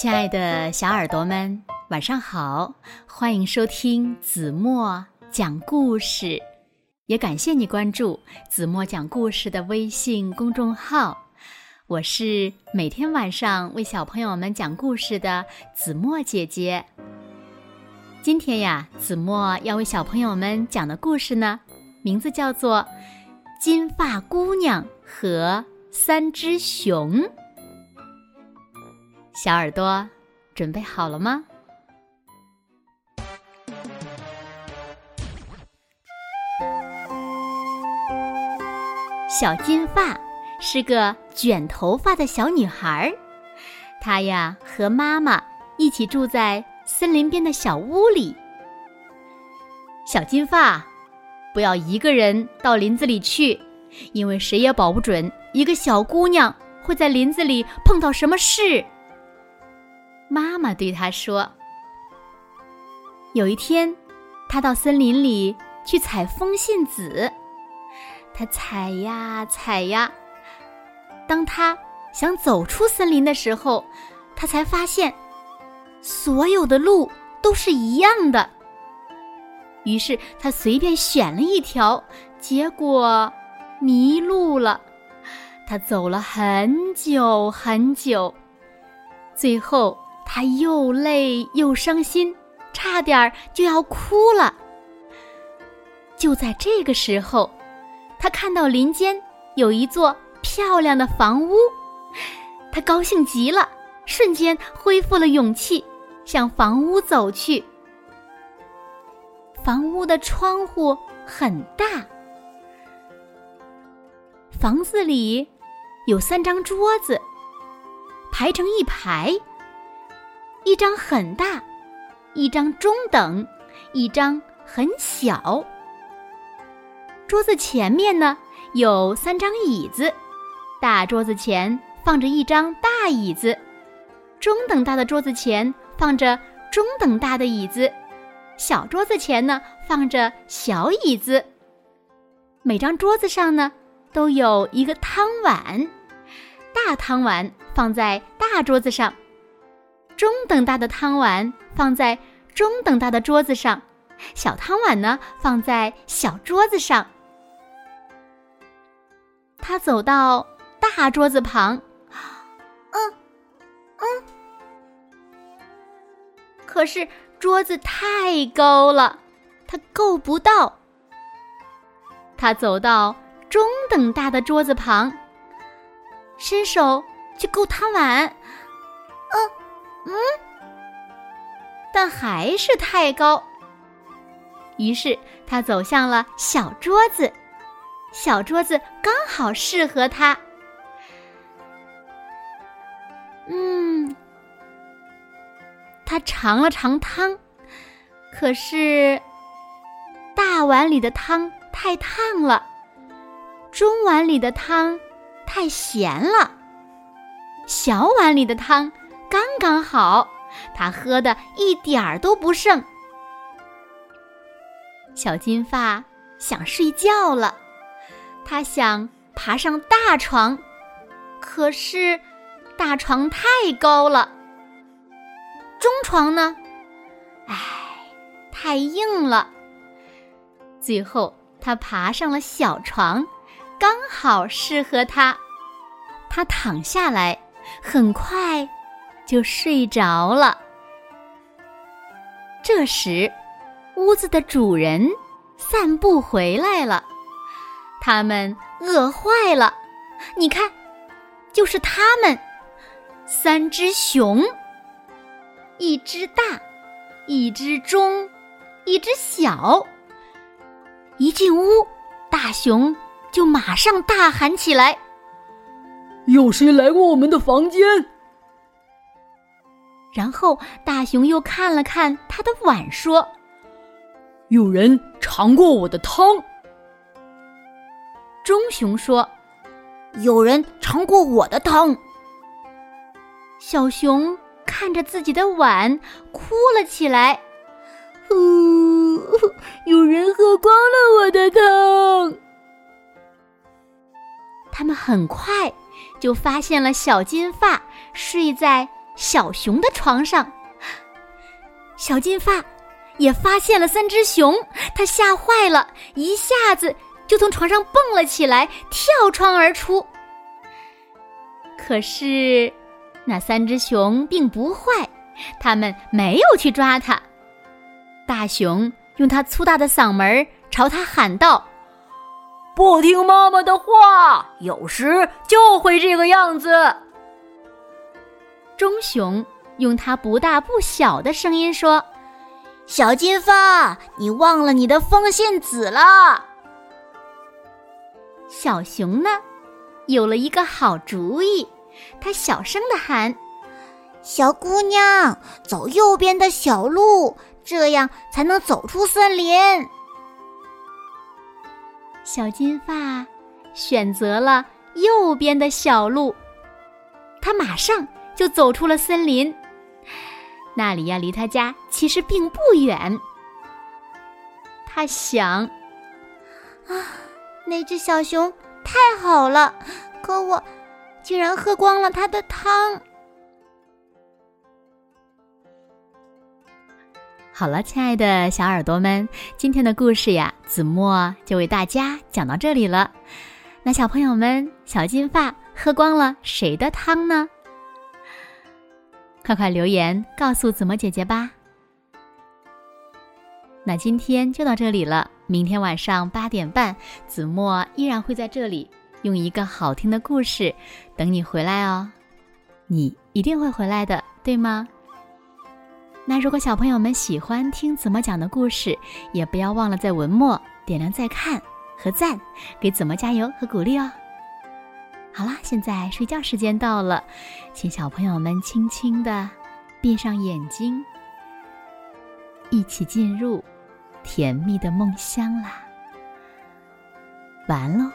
亲爱的小耳朵们，晚上好！欢迎收听子墨讲故事，也感谢你关注子墨讲故事的微信公众号。我是每天晚上为小朋友们讲故事的子墨姐姐。今天呀，子墨要为小朋友们讲的故事呢，名字叫做《金发姑娘和三只熊》。小耳朵，准备好了吗？小金发是个卷头发的小女孩，她呀和妈妈一起住在森林边的小屋里。小金发，不要一个人到林子里去，因为谁也保不准一个小姑娘会在林子里碰到什么事。妈妈对他说：“有一天，他到森林里去采风信子。他采呀采呀，当他想走出森林的时候，他才发现所有的路都是一样的。于是他随便选了一条，结果迷路了。他走了很久很久，最后。”他又累又伤心，差点就要哭了。就在这个时候，他看到林间有一座漂亮的房屋，他高兴极了，瞬间恢复了勇气，向房屋走去。房屋的窗户很大，房子里有三张桌子，排成一排。一张很大，一张中等，一张很小。桌子前面呢有三张椅子，大桌子前放着一张大椅子，中等大的桌子前放着中等大的椅子，小桌子前呢放着小椅子。每张桌子上呢都有一个汤碗，大汤碗放在大桌子上。中等大的汤碗放在中等大的桌子上，小汤碗呢放在小桌子上。他走到大桌子旁，嗯嗯，可是桌子太高了，他够不到。他走到中等大的桌子旁，伸手去够汤碗，嗯。但还是太高。于是他走向了小桌子，小桌子刚好适合他。嗯，他尝了尝汤，可是大碗里的汤太烫了，中碗里的汤太咸了，小碗里的汤。刚刚好，他喝的一点儿都不剩。小金发想睡觉了，他想爬上大床，可是大床太高了。中床呢？唉，太硬了。最后，他爬上了小床，刚好适合他。他躺下来，很快。就睡着了。这时，屋子的主人散步回来了，他们饿坏了。你看，就是他们，三只熊，一只大，一只中，一只小。一进屋，大熊就马上大喊起来：“有谁来过我们的房间？”然后大熊又看了看他的碗，说：“有人尝过我的汤。”棕熊说：“有人尝过我的汤。”小熊看着自己的碗，哭了起来：“呜，有人喝光了我的汤。”他们很快就发现了小金发睡在。小熊的床上。小金发也发现了三只熊，他吓坏了，一下子就从床上蹦了起来，跳窗而出。可是，那三只熊并不坏，他们没有去抓它。大熊用他粗大的嗓门朝他喊道：“不听妈妈的话，有时就会这个样子。”中熊。用它不大不小的声音说：“小金发，你忘了你的风信子了。”小熊呢，有了一个好主意，它小声的喊：“小姑娘，走右边的小路，这样才能走出森林。”小金发选择了右边的小路，他马上就走出了森林。那里呀，离他家其实并不远。他想，啊，那只小熊太好了，可我居然喝光了它的汤。好了，亲爱的小耳朵们，今天的故事呀，子墨就为大家讲到这里了。那小朋友们，小金发喝光了谁的汤呢？快快留言告诉子墨姐姐吧。那今天就到这里了，明天晚上八点半，子墨依然会在这里用一个好听的故事等你回来哦。你一定会回来的，对吗？那如果小朋友们喜欢听子墨讲的故事，也不要忘了在文末点亮再看和赞，给子墨加油和鼓励哦。好啦，现在睡觉时间到了，请小朋友们轻轻的闭上眼睛，一起进入甜蜜的梦乡啦。完喽。